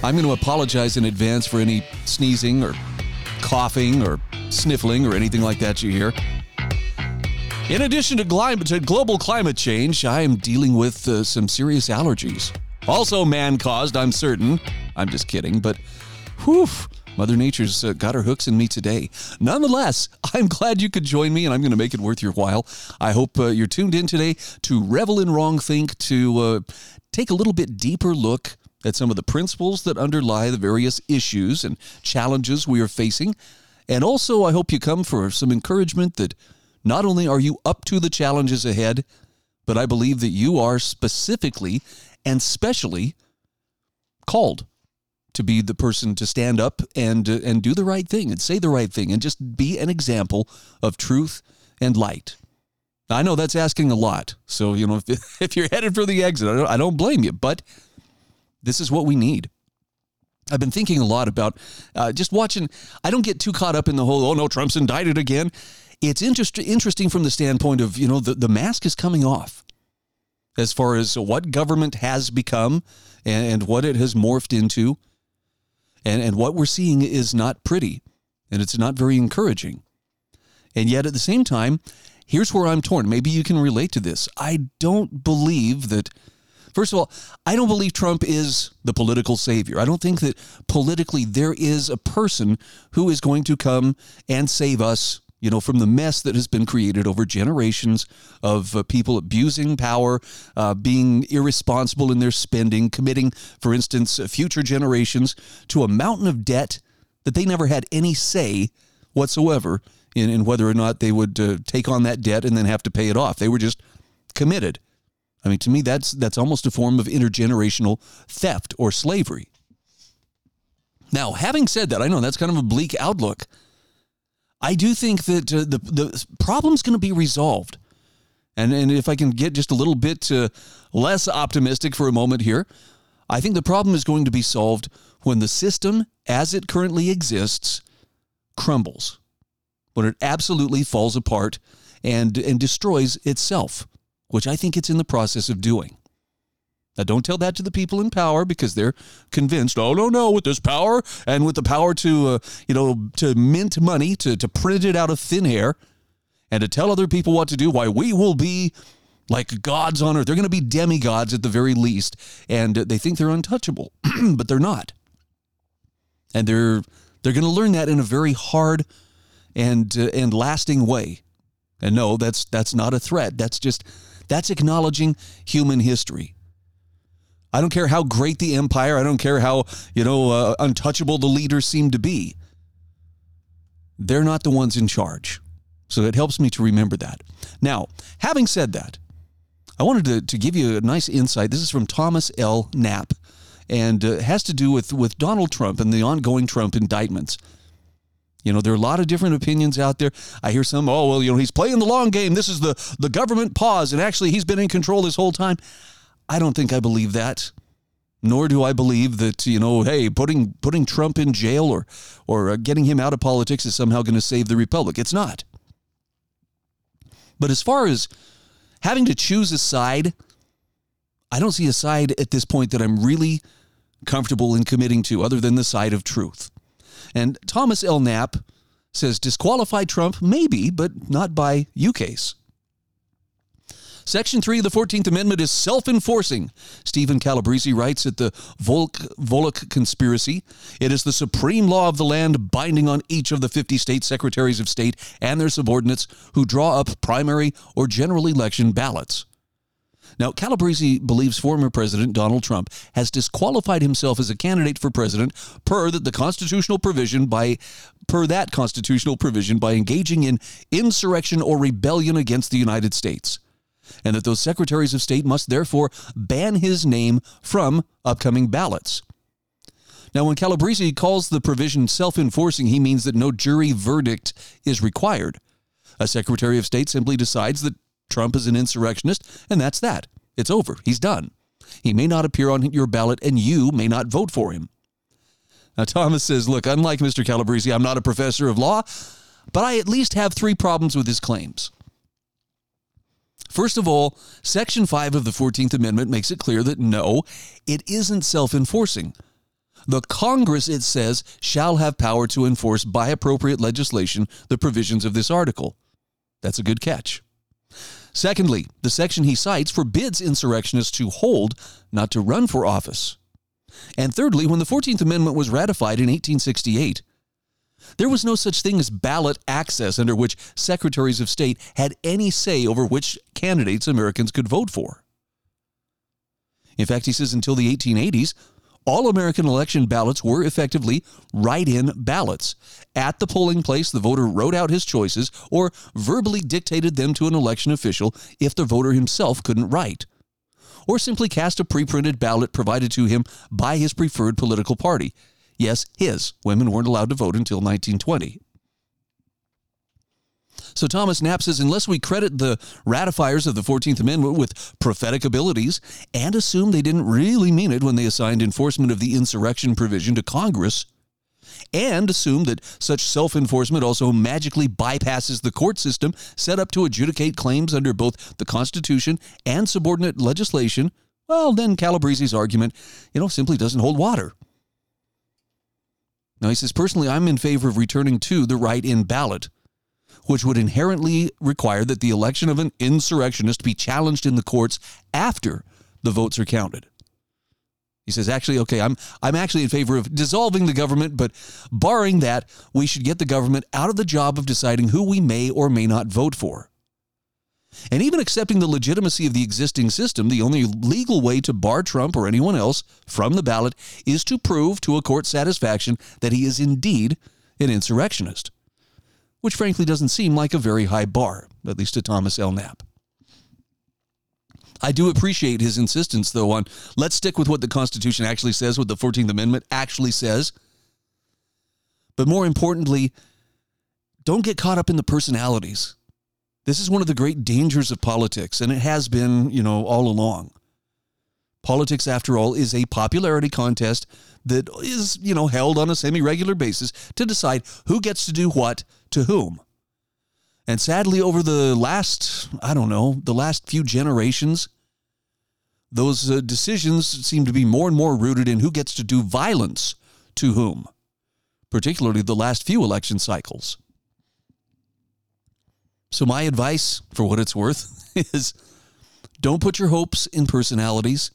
I'm going to apologize in advance for any sneezing or coughing or sniffling or anything like that you hear. In addition to, to global climate change, I am dealing with uh, some serious allergies. Also man caused, I'm certain. I'm just kidding, but whew, Mother Nature's uh, got her hooks in me today. Nonetheless, I'm glad you could join me, and I'm going to make it worth your while. I hope uh, you're tuned in today to revel in wrong think, to uh, take a little bit deeper look at some of the principles that underlie the various issues and challenges we are facing. And also, I hope you come for some encouragement that not only are you up to the challenges ahead, but I believe that you are specifically and specially called to be the person to stand up and uh, and do the right thing and say the right thing and just be an example of truth and light. I know that's asking a lot. So, you know, if, if you're headed for the exit, I don't, I don't blame you, but this is what we need. I've been thinking a lot about uh, just watching. I don't get too caught up in the whole, oh no, Trump's indicted again. It's interest, interesting from the standpoint of, you know, the, the mask is coming off as far as what government has become and, and what it has morphed into. And, and what we're seeing is not pretty and it's not very encouraging. And yet at the same time, here's where I'm torn. Maybe you can relate to this. I don't believe that First of all, I don't believe Trump is the political savior. I don't think that politically there is a person who is going to come and save us, you know, from the mess that has been created over generations of uh, people abusing power, uh, being irresponsible in their spending, committing, for instance, uh, future generations to a mountain of debt that they never had any say whatsoever in, in whether or not they would uh, take on that debt and then have to pay it off. They were just committed. I mean, to me, that's that's almost a form of intergenerational theft or slavery. Now, having said that, I know that's kind of a bleak outlook. I do think that uh, the the problem's going to be resolved, and and if I can get just a little bit uh, less optimistic for a moment here, I think the problem is going to be solved when the system, as it currently exists, crumbles, when it absolutely falls apart and and destroys itself which I think it's in the process of doing. Now, don't tell that to the people in power because they're convinced, oh, no, no, with this power and with the power to, uh, you know, to mint money, to, to print it out of thin air, and to tell other people what to do, why we will be like gods on earth. They're going to be demigods at the very least. And they think they're untouchable, but they're not. And they're, they're going to learn that in a very hard and, uh, and lasting way. And no, that's, that's not a threat. That's just that's acknowledging human history. I don't care how great the empire, I don't care how, you know, uh, untouchable the leaders seem to be. They're not the ones in charge. So it helps me to remember that. Now, having said that, I wanted to, to give you a nice insight. This is from Thomas L. Knapp and uh, has to do with, with Donald Trump and the ongoing Trump indictments. You know, there are a lot of different opinions out there. I hear some, oh, well, you know, he's playing the long game. This is the, the government pause, and actually he's been in control this whole time. I don't think I believe that. Nor do I believe that, you know, hey, putting putting Trump in jail or or uh, getting him out of politics is somehow going to save the republic. It's not. But as far as having to choose a side, I don't see a side at this point that I'm really comfortable in committing to other than the side of truth. And Thomas L. Knapp says disqualify Trump, maybe, but not by ukase. Section 3 of the 14th Amendment is self enforcing. Steven Calabresi writes at the Volk, Volokh Conspiracy It is the supreme law of the land binding on each of the 50 state secretaries of state and their subordinates who draw up primary or general election ballots. Now, Calabresi believes former President Donald Trump has disqualified himself as a candidate for president per that the constitutional provision by per that constitutional provision by engaging in insurrection or rebellion against the United States. And that those secretaries of state must therefore ban his name from upcoming ballots. Now, when Calabresi calls the provision self enforcing, he means that no jury verdict is required. A Secretary of State simply decides that Trump is an insurrectionist, and that's that. It's over. He's done. He may not appear on your ballot, and you may not vote for him. Now, Thomas says, Look, unlike Mr. Calabresi, I'm not a professor of law, but I at least have three problems with his claims. First of all, Section 5 of the 14th Amendment makes it clear that no, it isn't self enforcing. The Congress, it says, shall have power to enforce by appropriate legislation the provisions of this article. That's a good catch. Secondly, the section he cites forbids insurrectionists to hold, not to run for office. And thirdly, when the 14th Amendment was ratified in 1868, there was no such thing as ballot access under which secretaries of state had any say over which candidates Americans could vote for. In fact, he says until the 1880s, all American election ballots were effectively write in ballots. At the polling place, the voter wrote out his choices or verbally dictated them to an election official if the voter himself couldn't write, or simply cast a pre printed ballot provided to him by his preferred political party. Yes, his. Women weren't allowed to vote until 1920. So Thomas Knapp says unless we credit the ratifiers of the 14th Amendment with prophetic abilities and assume they didn't really mean it when they assigned enforcement of the insurrection provision to Congress, and assume that such self enforcement also magically bypasses the court system set up to adjudicate claims under both the Constitution and subordinate legislation, well, then Calabresi's argument, you know, simply doesn't hold water. Now, he says, personally, I'm in favor of returning to the write in ballot which would inherently require that the election of an insurrectionist be challenged in the courts after the votes are counted. He says, actually, okay, I'm, I'm actually in favor of dissolving the government, but barring that, we should get the government out of the job of deciding who we may or may not vote for. And even accepting the legitimacy of the existing system, the only legal way to bar Trump or anyone else from the ballot is to prove to a court's satisfaction that he is indeed an insurrectionist which frankly doesn't seem like a very high bar, at least to Thomas L. Knapp. I do appreciate his insistence, though, on let's stick with what the Constitution actually says, what the 14th Amendment actually says. But more importantly, don't get caught up in the personalities. This is one of the great dangers of politics, and it has been, you know, all along. Politics, after all, is a popularity contest that is, you know, held on a semi regular basis to decide who gets to do what to whom. And sadly, over the last, I don't know, the last few generations, those uh, decisions seem to be more and more rooted in who gets to do violence to whom, particularly the last few election cycles. So, my advice, for what it's worth, is don't put your hopes in personalities.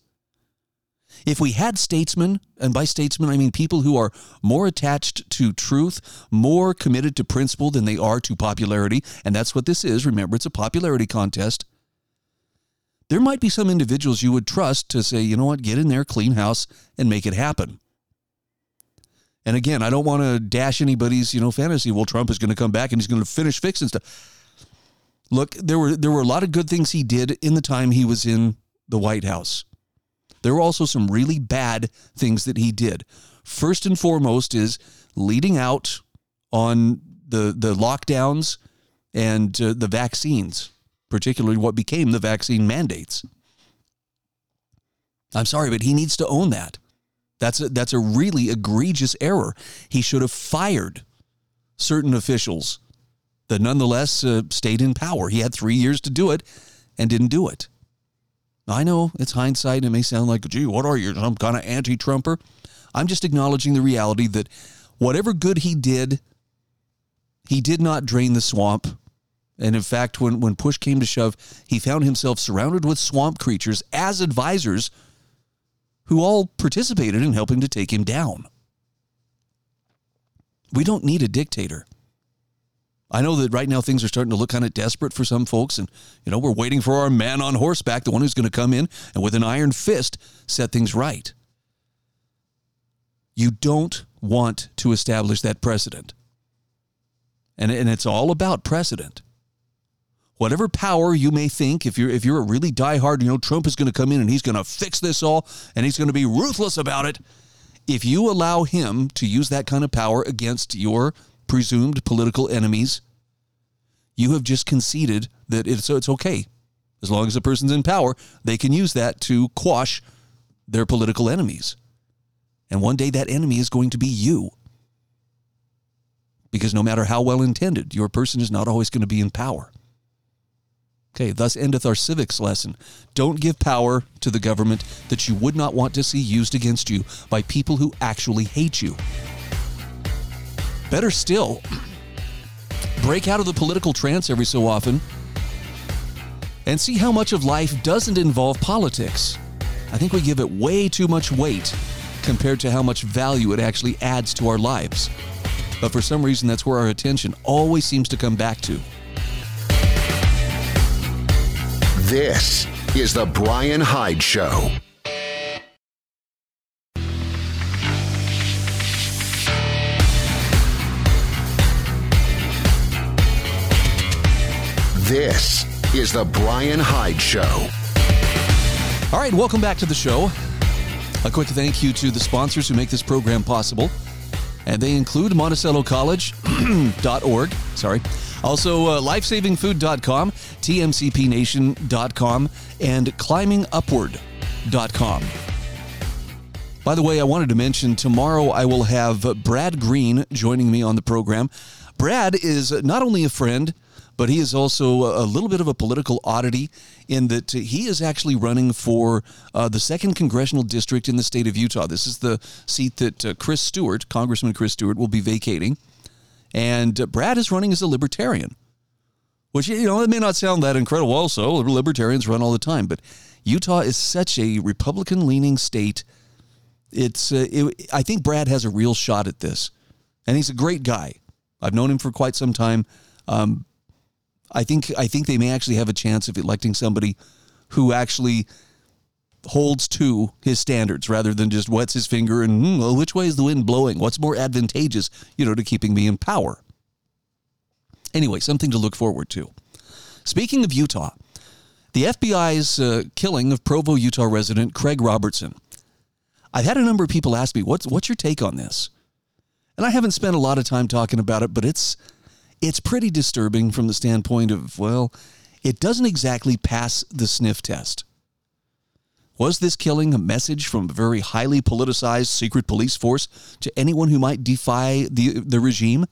If we had statesmen, and by statesmen I mean people who are more attached to truth, more committed to principle than they are to popularity, and that's what this is, remember, it's a popularity contest. There might be some individuals you would trust to say, you know what, get in there, clean house, and make it happen. And again, I don't want to dash anybody's, you know, fantasy. Well, Trump is going to come back and he's going to finish fixing stuff. Look, there were there were a lot of good things he did in the time he was in the White House. There were also some really bad things that he did. First and foremost is leading out on the the lockdowns and uh, the vaccines, particularly what became the vaccine mandates. I'm sorry, but he needs to own that. That's a, that's a really egregious error. He should have fired certain officials that nonetheless uh, stayed in power. He had three years to do it and didn't do it. I know it's hindsight. And it may sound like, gee, what are you, some kind of anti Trumper? I'm just acknowledging the reality that whatever good he did, he did not drain the swamp. And in fact, when, when push came to shove, he found himself surrounded with swamp creatures as advisors who all participated in helping to take him down. We don't need a dictator. I know that right now things are starting to look kind of desperate for some folks, and you know we're waiting for our man on horseback, the one who's going to come in and with an iron fist set things right. You don't want to establish that precedent, and and it's all about precedent. Whatever power you may think, if you're if you're a really diehard, you know Trump is going to come in and he's going to fix this all, and he's going to be ruthless about it. if you allow him to use that kind of power against your presumed political enemies, you have just conceded that it's, it's okay. As long as the person's in power, they can use that to quash their political enemies. And one day that enemy is going to be you. Because no matter how well intended, your person is not always going to be in power. Okay, thus endeth our civics lesson. Don't give power to the government that you would not want to see used against you by people who actually hate you. Better still, break out of the political trance every so often and see how much of life doesn't involve politics. I think we give it way too much weight compared to how much value it actually adds to our lives. But for some reason, that's where our attention always seems to come back to. This is The Bryan Hyde Show. This is The Bryan Hyde Show. All right, welcome back to the show. A quick thank you to the sponsors who make this program possible. And they include MonticelloCollege.org. Sorry. Also, uh, lifesavingfood.com, tmcpnation.com, and climbingupward.com. By the way, I wanted to mention tomorrow I will have Brad Green joining me on the program. Brad is not only a friend, but he is also a little bit of a political oddity in that he is actually running for uh, the second congressional district in the state of Utah. This is the seat that uh, Chris Stewart, Congressman Chris Stewart, will be vacating. And uh, Brad is running as a libertarian, which, you know, it may not sound that incredible. Also, libertarians run all the time, but Utah is such a Republican leaning state. It's, uh, it, I think Brad has a real shot at this. And he's a great guy. I've known him for quite some time. Um, I think I think they may actually have a chance of electing somebody who actually holds to his standards rather than just wets his finger and mm, well, which way is the wind blowing? What's more advantageous, you know, to keeping me in power? Anyway, something to look forward to. Speaking of Utah, the FBI's uh, killing of Provo, Utah resident Craig Robertson. I've had a number of people ask me, "What's what's your take on this?" And I haven't spent a lot of time talking about it, but it's it's pretty disturbing from the standpoint of, well, it doesn't exactly pass the sniff test. Was this killing a message from a very highly politicized secret police force to anyone who might defy the, the regime?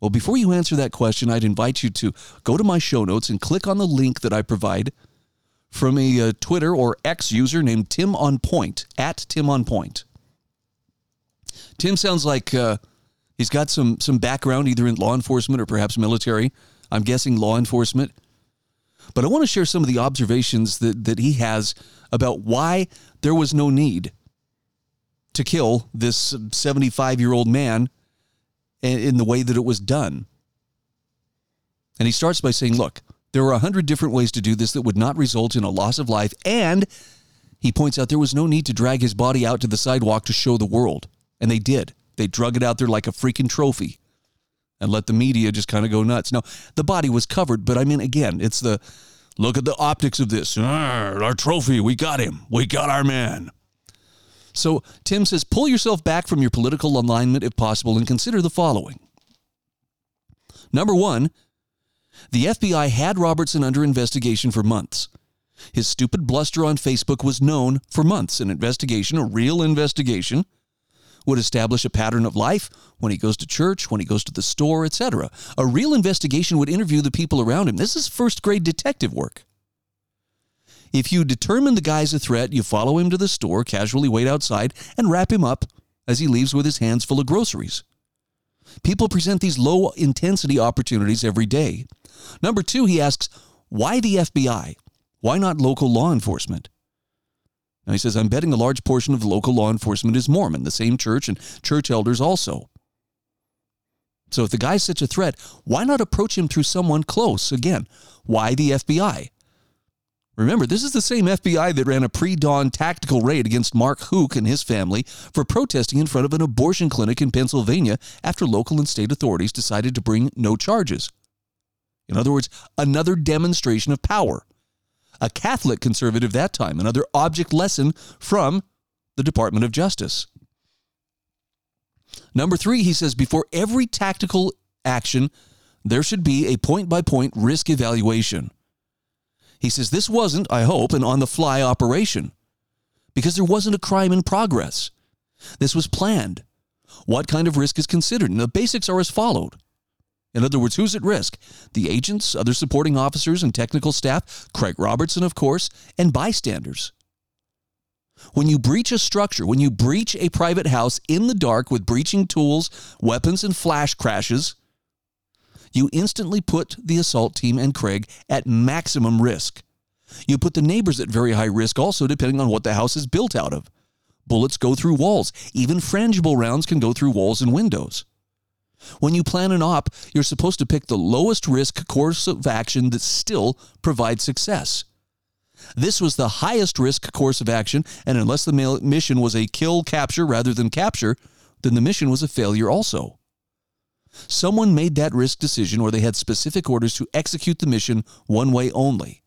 Well, before you answer that question, I'd invite you to go to my show notes and click on the link that I provide from a uh, Twitter or X user named Tim on Point, at Tim on Point. Tim sounds like uh, He's got some some background either in law enforcement or perhaps military. I'm guessing law enforcement. But I want to share some of the observations that, that he has about why there was no need to kill this 75 year old man in the way that it was done. And he starts by saying, look, there are a hundred different ways to do this that would not result in a loss of life. And he points out there was no need to drag his body out to the sidewalk to show the world. And they did. They drug it out there like a freaking trophy and let the media just kind of go nuts. Now, the body was covered, but I mean, again, it's the look at the optics of this. our trophy, we got him. We got our man. So Tim says, pull yourself back from your political alignment if possible and consider the following. Number one, the FBI had Robertson under investigation for months. His stupid bluster on Facebook was known for months. An investigation, a real investigation, would establish a pattern of life when he goes to church, when he goes to the store, etc. A real investigation would interview the people around him. This is first grade detective work. If you determine the guy's a threat, you follow him to the store, casually wait outside, and wrap him up as he leaves with his hands full of groceries. People present these low intensity opportunities every day. Number two, he asks, why the FBI? Why not local law enforcement? Now he says, I'm betting a large portion of local law enforcement is Mormon, the same church and church elders also. So if the guy's such a threat, why not approach him through someone close? Again, why the FBI? Remember, this is the same FBI that ran a pre dawn tactical raid against Mark Houck and his family for protesting in front of an abortion clinic in Pennsylvania after local and state authorities decided to bring no charges. In other words, another demonstration of power a Catholic conservative that time, another object lesson from the Department of Justice. Number three, he says before every tactical action, there should be a point by point risk evaluation. He says this wasn't, I hope, an on the fly operation because there wasn't a crime in progress. This was planned. What kind of risk is considered? And the basics are as followed. In other words, who's at risk? The agents, other supporting officers and technical staff, Craig Robertson, of course, and bystanders. When you breach a structure, when you breach a private house in the dark with breaching tools, weapons, and flash crashes, you instantly put the assault team and Craig at maximum risk. You put the neighbors at very high risk also, depending on what the house is built out of. Bullets go through walls. Even frangible rounds can go through walls and windows. When you plan an op, you're supposed to pick the lowest risk course of action that still provides success. This was the highest risk course of action, and unless the mission was a kill capture rather than capture, then the mission was a failure also. Someone made that risk decision or they had specific orders to execute the mission one way only.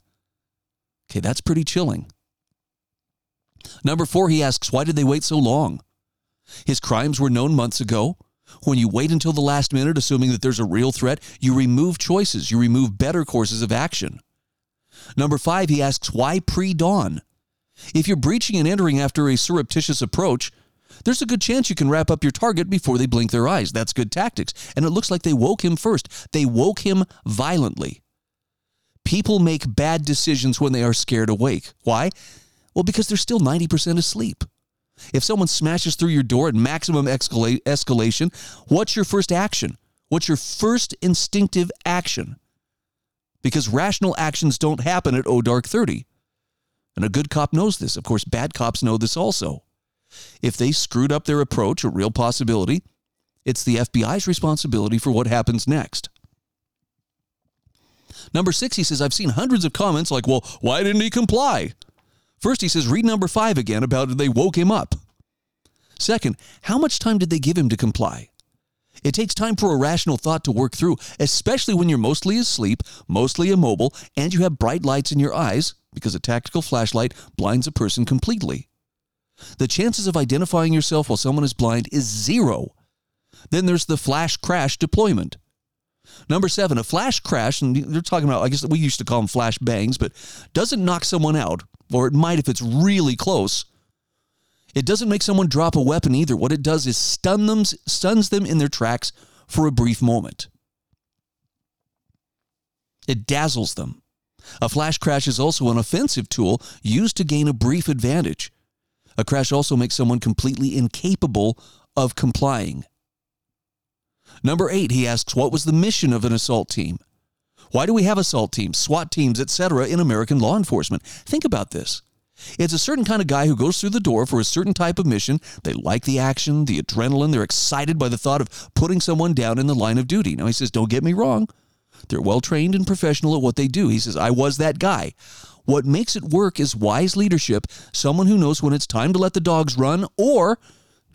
Okay, that's pretty chilling. Number four, he asks, why did they wait so long? His crimes were known months ago. When you wait until the last minute, assuming that there's a real threat, you remove choices, you remove better courses of action. Number five, he asks, why pre dawn? If you're breaching and entering after a surreptitious approach, there's a good chance you can wrap up your target before they blink their eyes. That's good tactics. And it looks like they woke him first. They woke him violently. People make bad decisions when they are scared awake. Why? Well, because they're still 90% asleep. If someone smashes through your door at maximum escala- escalation, what's your first action? What's your first instinctive action? Because rational actions don't happen at O Dark 30. And a good cop knows this. Of course, bad cops know this also. If they screwed up their approach, a real possibility, it's the FBI's responsibility for what happens next. Number six, he says, I've seen hundreds of comments like, well, why didn't he comply? First, he says, read number five again about they woke him up. Second, how much time did they give him to comply? It takes time for a rational thought to work through, especially when you're mostly asleep, mostly immobile, and you have bright lights in your eyes, because a tactical flashlight blinds a person completely. The chances of identifying yourself while someone is blind is zero. Then there's the flash crash deployment. Number seven, a flash crash, and they're talking about, I guess we used to call them flash bangs, but doesn't knock someone out, or it might if it's really close. It doesn't make someone drop a weapon either. What it does is stun them, stuns them in their tracks for a brief moment. It dazzles them. A flash crash is also an offensive tool used to gain a brief advantage. A crash also makes someone completely incapable of complying. Number eight, he asks, what was the mission of an assault team? Why do we have assault teams, SWAT teams, etc., in American law enforcement? Think about this. It's a certain kind of guy who goes through the door for a certain type of mission. They like the action, the adrenaline. They're excited by the thought of putting someone down in the line of duty. Now, he says, don't get me wrong. They're well trained and professional at what they do. He says, I was that guy. What makes it work is wise leadership, someone who knows when it's time to let the dogs run or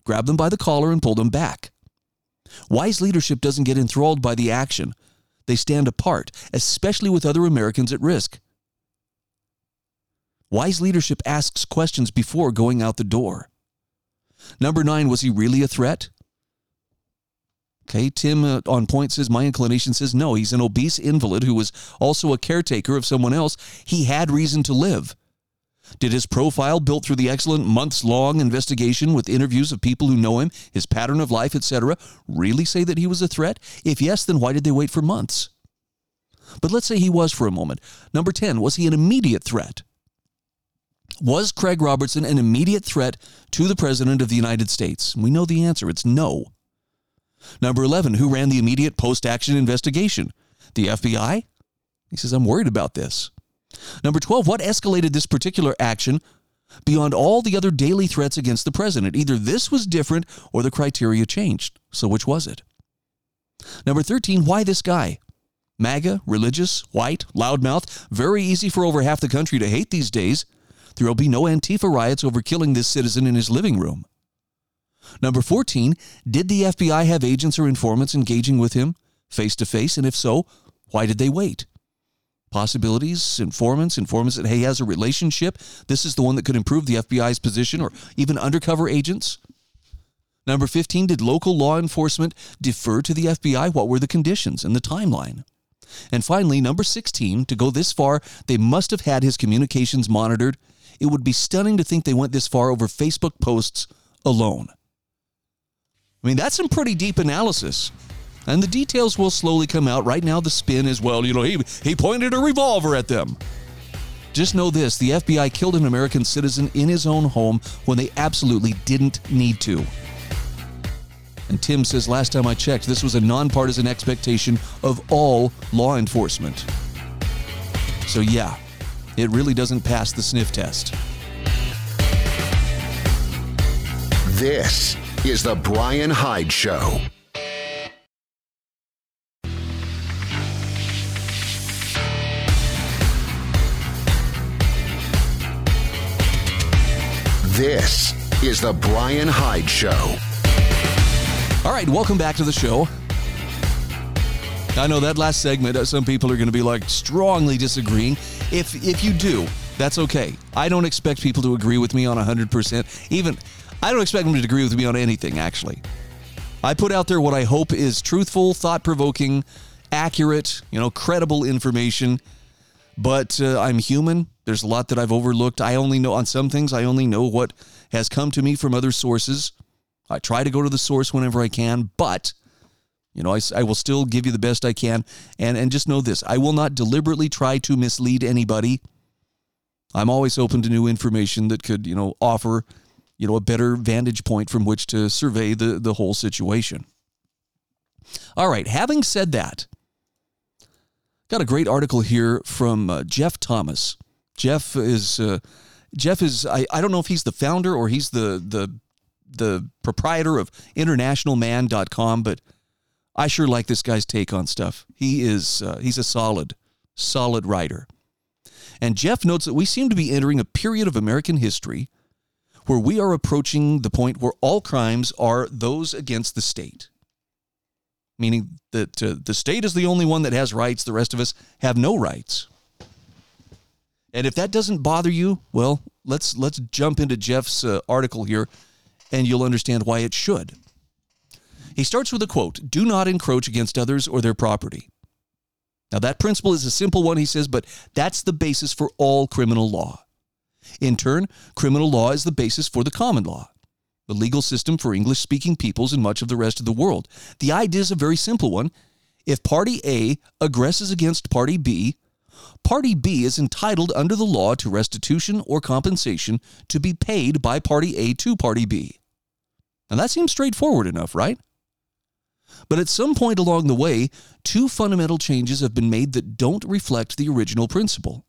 grab them by the collar and pull them back. Wise leadership doesn't get enthralled by the action. They stand apart, especially with other Americans at risk. Wise leadership asks questions before going out the door. Number nine, was he really a threat? Okay, Tim uh, on point says, My inclination says no. He's an obese invalid who was also a caretaker of someone else. He had reason to live. Did his profile, built through the excellent months long investigation with interviews of people who know him, his pattern of life, etc., really say that he was a threat? If yes, then why did they wait for months? But let's say he was for a moment. Number 10, was he an immediate threat? Was Craig Robertson an immediate threat to the President of the United States? We know the answer. It's no. Number 11, who ran the immediate post action investigation? The FBI? He says, I'm worried about this. Number 12, what escalated this particular action beyond all the other daily threats against the president? Either this was different or the criteria changed. So which was it? Number 13, why this guy? MAGA, religious, white, loudmouth, very easy for over half the country to hate these days. There will be no Antifa riots over killing this citizen in his living room. Number 14, did the FBI have agents or informants engaging with him face to face? And if so, why did they wait? Possibilities, informants, informants that he has a relationship. This is the one that could improve the FBI's position or even undercover agents. Number 15, did local law enforcement defer to the FBI? What were the conditions and the timeline? And finally, number 16, to go this far, they must have had his communications monitored. It would be stunning to think they went this far over Facebook posts alone. I mean, that's some pretty deep analysis. And the details will slowly come out. Right now, the spin is well, you know, he, he pointed a revolver at them. Just know this the FBI killed an American citizen in his own home when they absolutely didn't need to. And Tim says, last time I checked, this was a nonpartisan expectation of all law enforcement. So, yeah, it really doesn't pass the sniff test. This is The Bryan Hyde Show. This is The Bryan Hyde Show. All right, welcome back to the show. I know that last segment, uh, some people are going to be like strongly disagreeing. If if you do, that's okay. I don't expect people to agree with me on 100%. Even I don't expect them to agree with me on anything actually. I put out there what I hope is truthful, thought-provoking, accurate, you know, credible information. But uh, I'm human. There's a lot that I've overlooked. I only know on some things I only know what has come to me from other sources. I try to go to the source whenever I can, but you know, I, I will still give you the best I can. And, and just know this I will not deliberately try to mislead anybody. I'm always open to new information that could, you know, offer, you know, a better vantage point from which to survey the, the whole situation. All right, having said that, got a great article here from uh, Jeff Thomas. Jeff is uh, Jeff is I, I don't know if he's the founder or he's the the the proprietor of internationalman.com, but I sure like this guy's take on stuff. He is uh, he's a solid, solid writer. And Jeff notes that we seem to be entering a period of American history where we are approaching the point where all crimes are those against the state. Meaning that uh, the state is the only one that has rights, the rest of us have no rights. And if that doesn't bother you, well, let's let's jump into Jeff's uh, article here and you'll understand why it should. He starts with a quote Do not encroach against others or their property. Now, that principle is a simple one, he says, but that's the basis for all criminal law. In turn, criminal law is the basis for the common law, the legal system for English speaking peoples and much of the rest of the world. The idea is a very simple one. If Party A aggresses against Party B, Party B is entitled under the law to restitution or compensation to be paid by Party A to Party B. Now that seems straightforward enough, right? But at some point along the way, two fundamental changes have been made that don't reflect the original principle.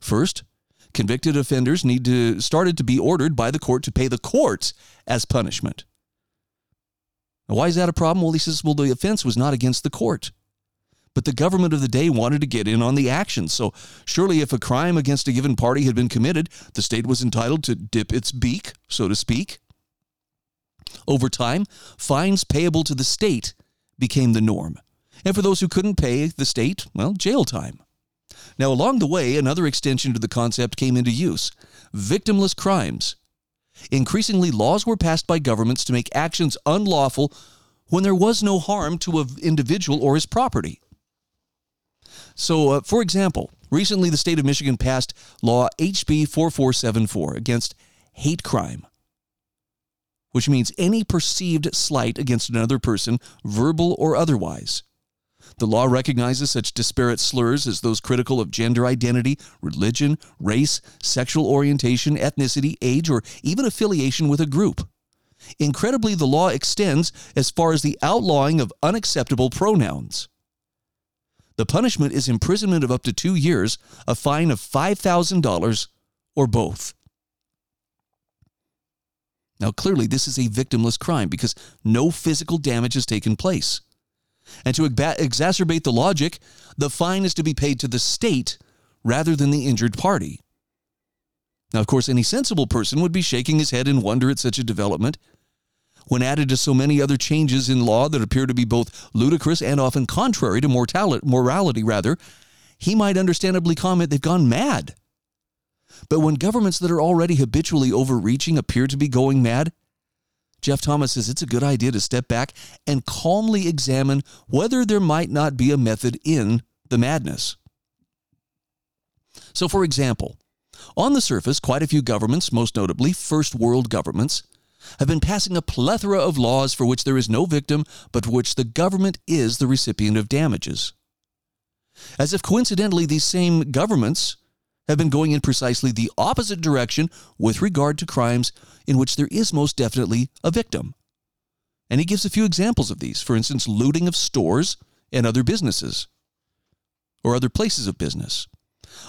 First, convicted offenders need to started to be ordered by the court to pay the courts as punishment. Now, why is that a problem? Well, he says, well, the offense was not against the court. But the government of the day wanted to get in on the action. So surely if a crime against a given party had been committed, the state was entitled to dip its beak, so to speak. Over time, fines payable to the state became the norm. And for those who couldn't pay the state, well, jail time. Now, along the way, another extension to the concept came into use victimless crimes. Increasingly, laws were passed by governments to make actions unlawful when there was no harm to an individual or his property. So, uh, for example, recently the state of Michigan passed Law HB 4474 against hate crime, which means any perceived slight against another person, verbal or otherwise. The law recognizes such disparate slurs as those critical of gender identity, religion, race, sexual orientation, ethnicity, age, or even affiliation with a group. Incredibly, the law extends as far as the outlawing of unacceptable pronouns. The punishment is imprisonment of up to two years, a fine of $5,000, or both. Now, clearly, this is a victimless crime because no physical damage has taken place. And to exacerbate the logic, the fine is to be paid to the state rather than the injured party. Now, of course, any sensible person would be shaking his head in wonder at such a development when added to so many other changes in law that appear to be both ludicrous and often contrary to mortality, morality, rather, he might understandably comment they've gone mad. But when governments that are already habitually overreaching appear to be going mad, Jeff Thomas says it's a good idea to step back and calmly examine whether there might not be a method in the madness. So, for example, on the surface, quite a few governments, most notably first world governments, have been passing a plethora of laws for which there is no victim, but for which the government is the recipient of damages. As if coincidentally, these same governments have been going in precisely the opposite direction with regard to crimes in which there is most definitely a victim. And he gives a few examples of these. For instance, looting of stores and other businesses or other places of business.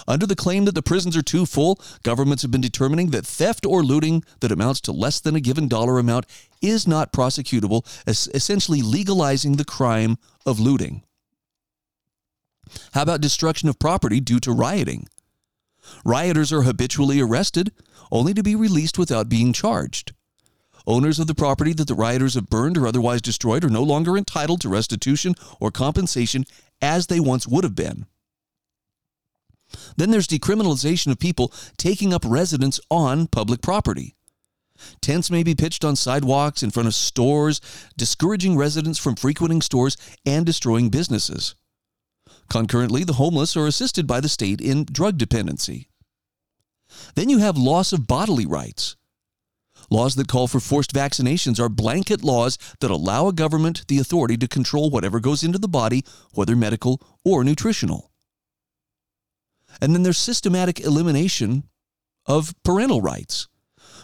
Under the claim that the prisons are too full, governments have been determining that theft or looting that amounts to less than a given dollar amount is not prosecutable, essentially legalizing the crime of looting. How about destruction of property due to rioting? Rioters are habitually arrested, only to be released without being charged. Owners of the property that the rioters have burned or otherwise destroyed are no longer entitled to restitution or compensation as they once would have been. Then there's decriminalization of people taking up residence on public property. Tents may be pitched on sidewalks in front of stores, discouraging residents from frequenting stores and destroying businesses. Concurrently, the homeless are assisted by the state in drug dependency. Then you have loss of bodily rights. Laws that call for forced vaccinations are blanket laws that allow a government the authority to control whatever goes into the body, whether medical or nutritional. And then there's systematic elimination of parental rights.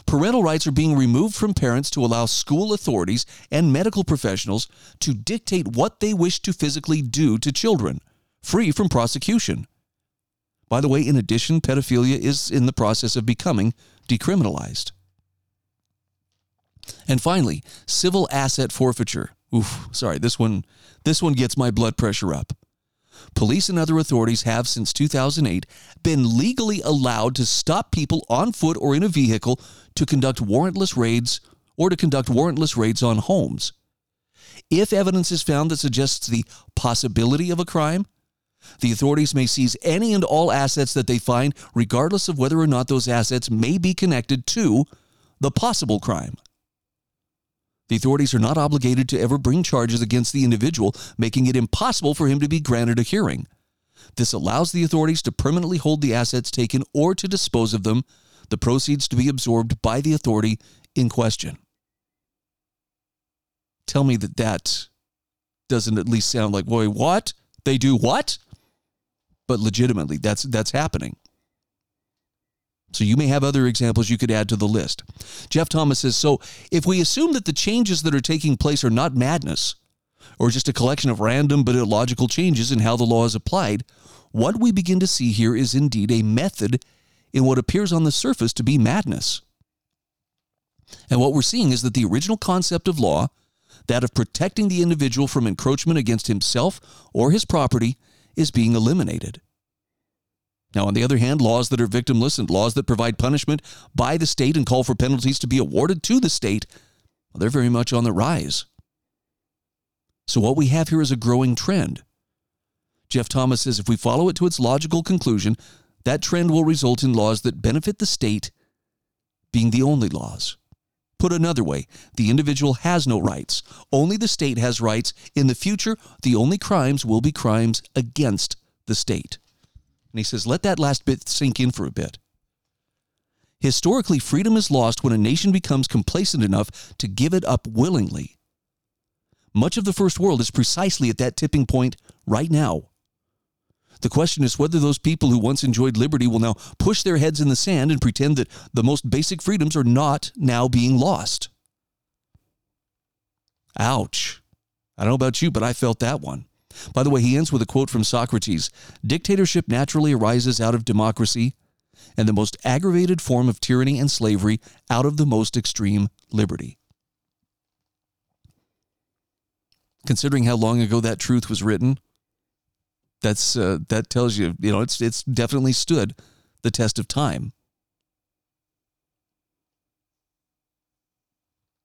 Parental rights are being removed from parents to allow school authorities and medical professionals to dictate what they wish to physically do to children free from prosecution. By the way, in addition, pedophilia is in the process of becoming decriminalized. And finally, civil asset forfeiture. Oof, sorry, this one this one gets my blood pressure up. Police and other authorities have since 2008 been legally allowed to stop people on foot or in a vehicle to conduct warrantless raids or to conduct warrantless raids on homes. If evidence is found that suggests the possibility of a crime, the authorities may seize any and all assets that they find, regardless of whether or not those assets may be connected to the possible crime. The authorities are not obligated to ever bring charges against the individual, making it impossible for him to be granted a hearing. This allows the authorities to permanently hold the assets taken or to dispose of them, the proceeds to be absorbed by the authority in question. Tell me that that doesn't at least sound like, boy, what? They do what? but legitimately that's that's happening. So you may have other examples you could add to the list. Jeff Thomas says so if we assume that the changes that are taking place are not madness or just a collection of random but illogical changes in how the law is applied, what we begin to see here is indeed a method in what appears on the surface to be madness. And what we're seeing is that the original concept of law, that of protecting the individual from encroachment against himself or his property, is being eliminated. Now, on the other hand, laws that are victimless and laws that provide punishment by the state and call for penalties to be awarded to the state, well, they're very much on the rise. So, what we have here is a growing trend. Jeff Thomas says if we follow it to its logical conclusion, that trend will result in laws that benefit the state being the only laws. Put another way, the individual has no rights. Only the state has rights. In the future, the only crimes will be crimes against the state. And he says, let that last bit sink in for a bit. Historically, freedom is lost when a nation becomes complacent enough to give it up willingly. Much of the first world is precisely at that tipping point right now. The question is whether those people who once enjoyed liberty will now push their heads in the sand and pretend that the most basic freedoms are not now being lost. Ouch. I don't know about you, but I felt that one. By the way, he ends with a quote from Socrates Dictatorship naturally arises out of democracy, and the most aggravated form of tyranny and slavery out of the most extreme liberty. Considering how long ago that truth was written, that's uh, that tells you, you know, it's it's definitely stood the test of time.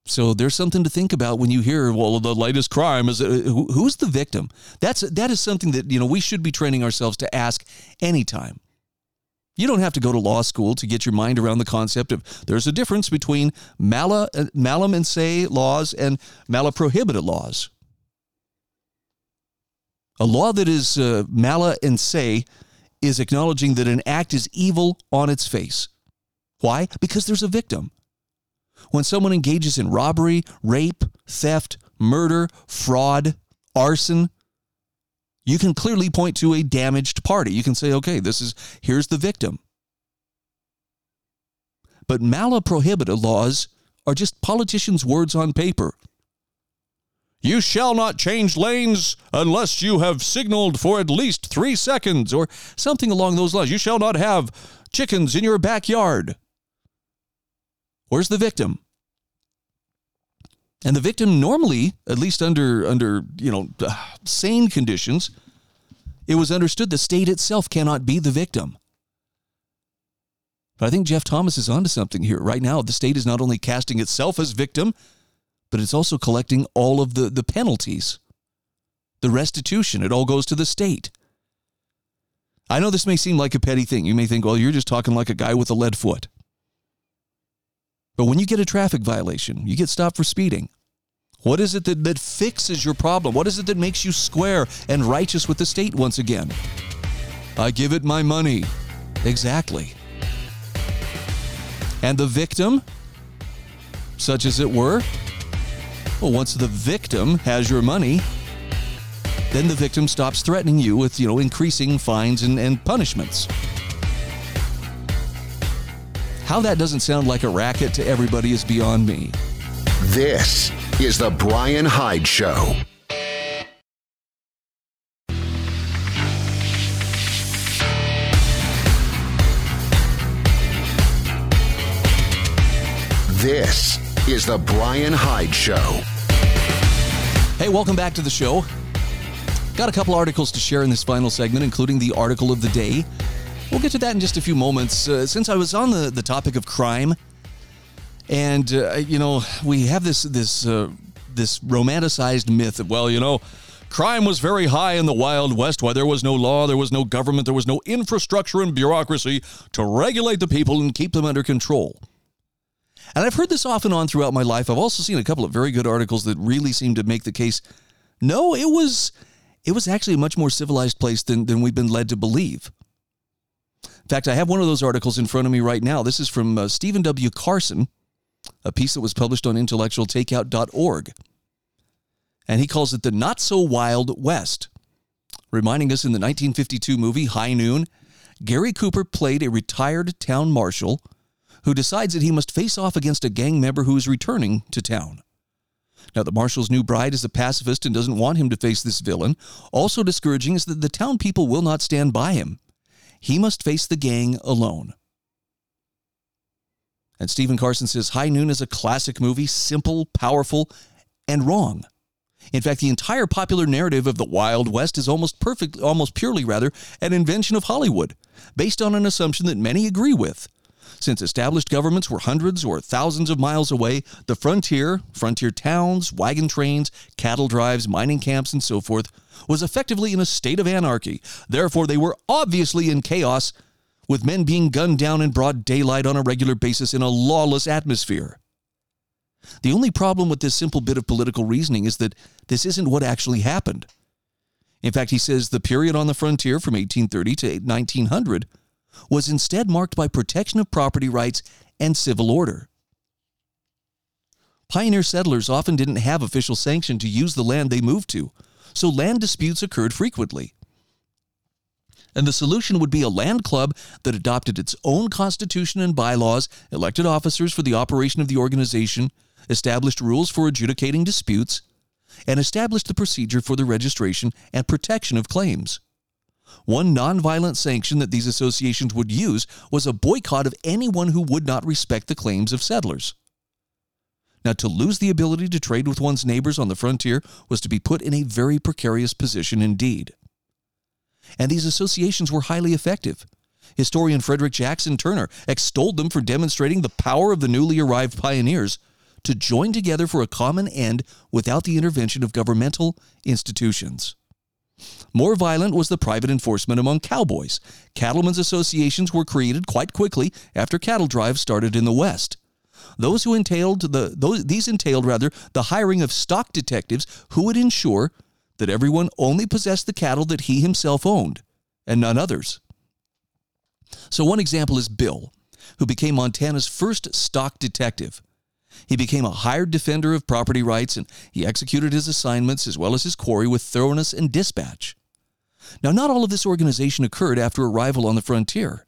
So there's something to think about when you hear, well, the latest crime is uh, who, who's the victim? That's that is something that you know we should be training ourselves to ask anytime. You don't have to go to law school to get your mind around the concept of there's a difference between mala, uh, malum in se laws and mala prohibita laws. A law that is uh, mala in se is acknowledging that an act is evil on its face. Why? Because there's a victim. When someone engages in robbery, rape, theft, murder, fraud, arson, you can clearly point to a damaged party. You can say, okay, this is here's the victim. But mala prohibita laws are just politicians' words on paper. You shall not change lanes unless you have signaled for at least three seconds, or something along those lines. You shall not have chickens in your backyard. Where's the victim? And the victim normally, at least under under you know uh, sane conditions, it was understood the state itself cannot be the victim. But I think Jeff Thomas is onto something here. Right now, the state is not only casting itself as victim, but it's also collecting all of the, the penalties, the restitution. It all goes to the state. I know this may seem like a petty thing. You may think, well, you're just talking like a guy with a lead foot. But when you get a traffic violation, you get stopped for speeding. What is it that, that fixes your problem? What is it that makes you square and righteous with the state once again? I give it my money. Exactly. And the victim, such as it were, well, once the victim has your money, then the victim stops threatening you with, you know, increasing fines and, and punishments. How that doesn't sound like a racket to everybody is beyond me. This is The Bryan Hyde Show. This is The Bryan Hyde Show. Hey, welcome back to the show. Got a couple articles to share in this final segment, including the article of the day We'll get to that in just a few moments. Uh, since I was on the, the topic of crime, and uh, you know, we have this this uh, this romanticized myth of well, you know, crime was very high in the Wild West. Why there was no law, there was no government, there was no infrastructure and bureaucracy to regulate the people and keep them under control. And I've heard this off and on throughout my life. I've also seen a couple of very good articles that really seem to make the case. No, it was it was actually a much more civilized place than, than we've been led to believe. In fact, I have one of those articles in front of me right now. This is from uh, Stephen W. Carson, a piece that was published on intellectualtakeout.org. And he calls it the Not So Wild West, reminding us in the 1952 movie High Noon, Gary Cooper played a retired town marshal who decides that he must face off against a gang member who is returning to town. Now, the marshal's new bride is a pacifist and doesn't want him to face this villain. Also discouraging is that the town people will not stand by him he must face the gang alone. And Stephen Carson says High Noon is a classic movie, simple, powerful, and wrong. In fact, the entire popular narrative of the Wild West is almost perfect, almost purely rather, an invention of Hollywood, based on an assumption that many agree with. Since established governments were hundreds or thousands of miles away, the frontier, frontier towns, wagon trains, cattle drives, mining camps, and so forth, was effectively in a state of anarchy. Therefore, they were obviously in chaos, with men being gunned down in broad daylight on a regular basis in a lawless atmosphere. The only problem with this simple bit of political reasoning is that this isn't what actually happened. In fact, he says the period on the frontier from 1830 to 1900 was instead marked by protection of property rights and civil order. Pioneer settlers often didn't have official sanction to use the land they moved to, so land disputes occurred frequently. And the solution would be a land club that adopted its own constitution and bylaws, elected officers for the operation of the organization, established rules for adjudicating disputes, and established the procedure for the registration and protection of claims. One nonviolent sanction that these associations would use was a boycott of anyone who would not respect the claims of settlers. Now, to lose the ability to trade with one's neighbors on the frontier was to be put in a very precarious position indeed. And these associations were highly effective. Historian Frederick Jackson Turner extolled them for demonstrating the power of the newly arrived pioneers to join together for a common end without the intervention of governmental institutions. More violent was the private enforcement among cowboys. Cattlemen's associations were created quite quickly after cattle drives started in the West. Those who entailed the those, these entailed rather the hiring of stock detectives who would ensure that everyone only possessed the cattle that he himself owned and none others. So one example is Bill, who became Montana's first stock detective. He became a hired defender of property rights and he executed his assignments as well as his quarry with thoroughness and dispatch. Now, not all of this organization occurred after arrival on the frontier.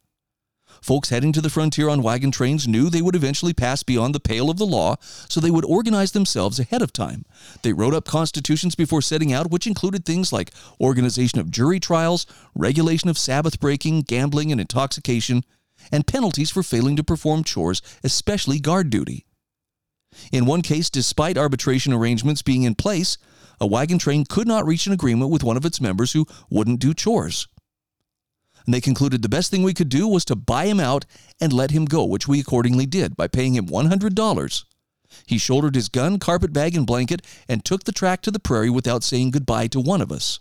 Folks heading to the frontier on wagon trains knew they would eventually pass beyond the pale of the law, so they would organize themselves ahead of time. They wrote up constitutions before setting out, which included things like organization of jury trials, regulation of Sabbath breaking, gambling, and intoxication, and penalties for failing to perform chores, especially guard duty. In one case, despite arbitration arrangements being in place, a wagon train could not reach an agreement with one of its members who wouldn't do chores. And they concluded the best thing we could do was to buy him out and let him go, which we accordingly did by paying him $100. He shouldered his gun, carpet bag, and blanket and took the track to the prairie without saying goodbye to one of us.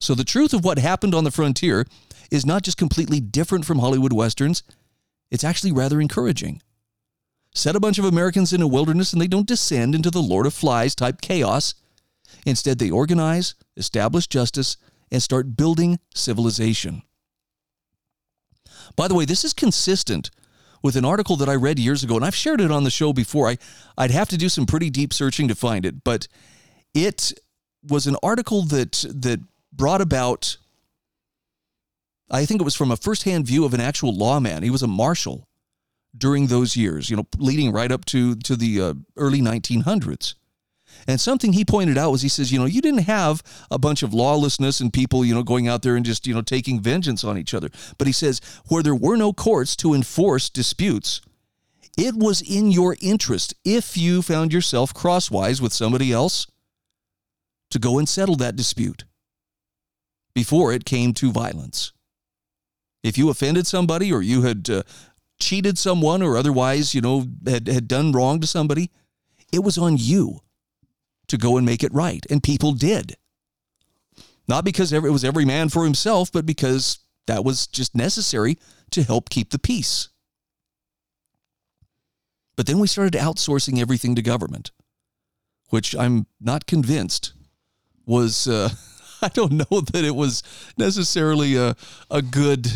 So, the truth of what happened on the frontier is not just completely different from Hollywood Westerns, it's actually rather encouraging set a bunch of Americans in a wilderness and they don't descend into the Lord of Flies type chaos. Instead, they organize, establish justice, and start building civilization. By the way, this is consistent with an article that I read years ago, and I've shared it on the show before. I, I'd have to do some pretty deep searching to find it, but it was an article that that brought about I think it was from a firsthand view of an actual lawman. He was a marshal during those years, you know, leading right up to to the uh, early 1900s. And something he pointed out was he says, you know, you didn't have a bunch of lawlessness and people, you know, going out there and just, you know, taking vengeance on each other. But he says, where there were no courts to enforce disputes, it was in your interest if you found yourself crosswise with somebody else to go and settle that dispute before it came to violence. If you offended somebody or you had uh, cheated someone or otherwise, you know, had, had done wrong to somebody, it was on you to go and make it right. And people did. Not because it was every man for himself, but because that was just necessary to help keep the peace. But then we started outsourcing everything to government, which I'm not convinced was, uh, I don't know that it was necessarily a, a good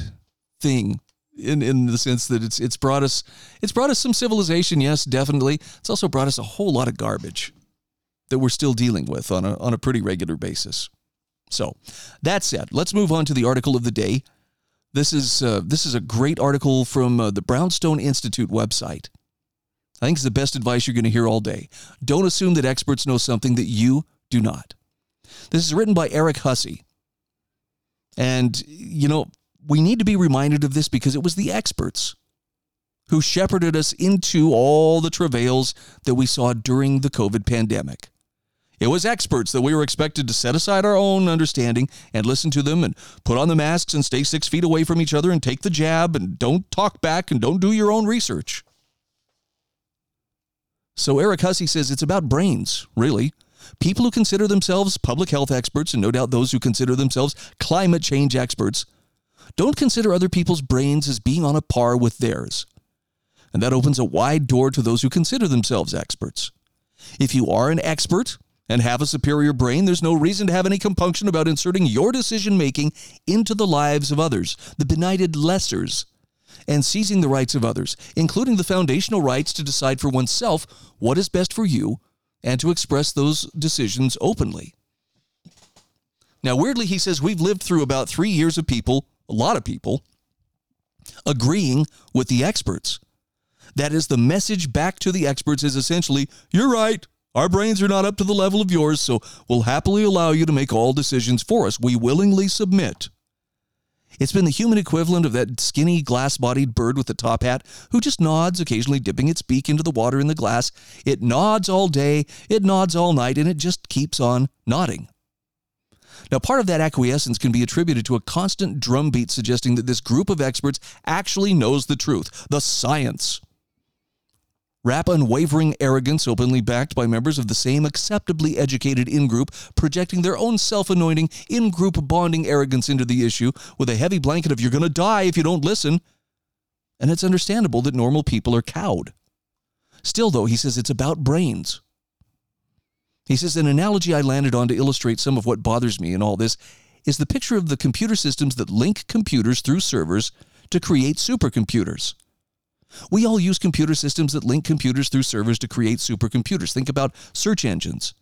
thing in in the sense that it's it's brought us it's brought us some civilization, yes, definitely. It's also brought us a whole lot of garbage that we're still dealing with on a on a pretty regular basis. So, that said, let's move on to the article of the day. This is uh, this is a great article from uh, the Brownstone Institute website. I think it's the best advice you're going to hear all day. Don't assume that experts know something that you do not. This is written by Eric Hussey. And, you know, we need to be reminded of this because it was the experts who shepherded us into all the travails that we saw during the COVID pandemic. It was experts that we were expected to set aside our own understanding and listen to them and put on the masks and stay six feet away from each other and take the jab and don't talk back and don't do your own research. So Eric Hussey says it's about brains, really. People who consider themselves public health experts, and no doubt those who consider themselves climate change experts, don't consider other people's brains as being on a par with theirs. And that opens a wide door to those who consider themselves experts. If you are an expert and have a superior brain, there's no reason to have any compunction about inserting your decision making into the lives of others, the benighted lessers, and seizing the rights of others, including the foundational rights to decide for oneself what is best for you and to express those decisions openly. Now, weirdly, he says we've lived through about three years of people a lot of people, agreeing with the experts. That is, the message back to the experts is essentially, you're right. Our brains are not up to the level of yours, so we'll happily allow you to make all decisions for us. We willingly submit. It's been the human equivalent of that skinny, glass bodied bird with the top hat who just nods, occasionally dipping its beak into the water in the glass. It nods all day, it nods all night, and it just keeps on nodding. Now, part of that acquiescence can be attributed to a constant drumbeat suggesting that this group of experts actually knows the truth, the science. Rap unwavering arrogance openly backed by members of the same acceptably educated in group, projecting their own self anointing in group bonding arrogance into the issue with a heavy blanket of you're going to die if you don't listen. And it's understandable that normal people are cowed. Still, though, he says it's about brains. He says an analogy I landed on to illustrate some of what bothers me in all this is the picture of the computer systems that link computers through servers to create supercomputers. We all use computer systems that link computers through servers to create supercomputers. Think about search engines.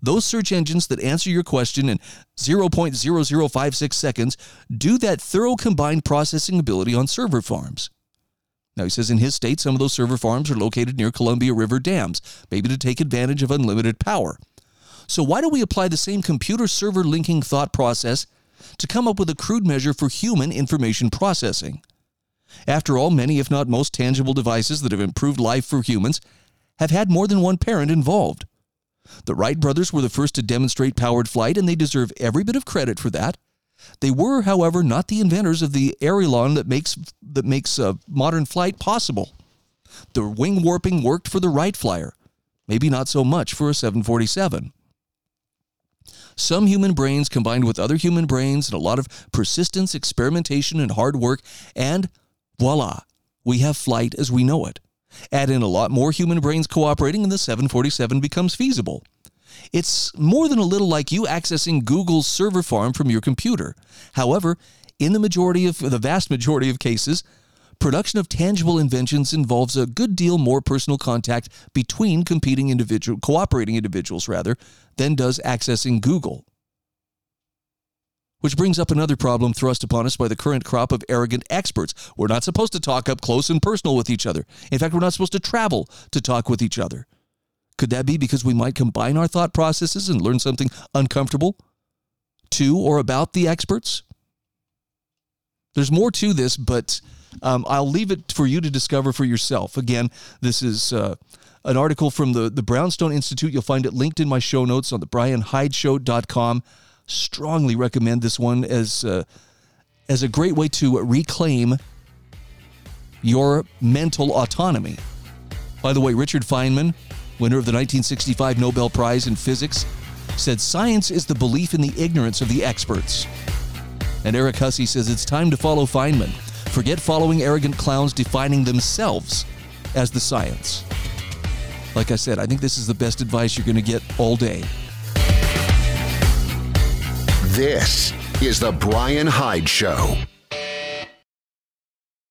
Those search engines that answer your question in 0.0056 seconds do that thorough combined processing ability on server farms. Now, he says in his state, some of those server farms are located near Columbia River dams, maybe to take advantage of unlimited power. So, why don't we apply the same computer server linking thought process to come up with a crude measure for human information processing? After all, many, if not most, tangible devices that have improved life for humans have had more than one parent involved. The Wright brothers were the first to demonstrate powered flight, and they deserve every bit of credit for that. They were, however, not the inventors of the aileron that makes that makes uh, modern flight possible. The wing warping worked for the Wright Flyer, maybe not so much for a 747. Some human brains combined with other human brains and a lot of persistence, experimentation, and hard work, and voila, we have flight as we know it. Add in a lot more human brains cooperating, and the 747 becomes feasible. It's more than a little like you accessing Google's server farm from your computer. However, in the majority of the vast majority of cases, production of tangible inventions involves a good deal more personal contact between competing individual cooperating individuals rather than does accessing Google. Which brings up another problem thrust upon us by the current crop of arrogant experts. We're not supposed to talk up close and personal with each other. In fact, we're not supposed to travel to talk with each other. Could that be because we might combine our thought processes and learn something uncomfortable to or about the experts? There's more to this, but um, I'll leave it for you to discover for yourself. Again, this is uh, an article from the, the Brownstone Institute. You'll find it linked in my show notes on the bryanhydeshow.com. Strongly recommend this one as, uh, as a great way to reclaim your mental autonomy. By the way, Richard Feynman, winner of the 1965 Nobel Prize in Physics, said science is the belief in the ignorance of the experts. And Eric Hussey says it's time to follow Feynman. Forget following arrogant clowns defining themselves as the science. Like I said, I think this is the best advice you're going to get all day. This is the Bryan Hyde Show.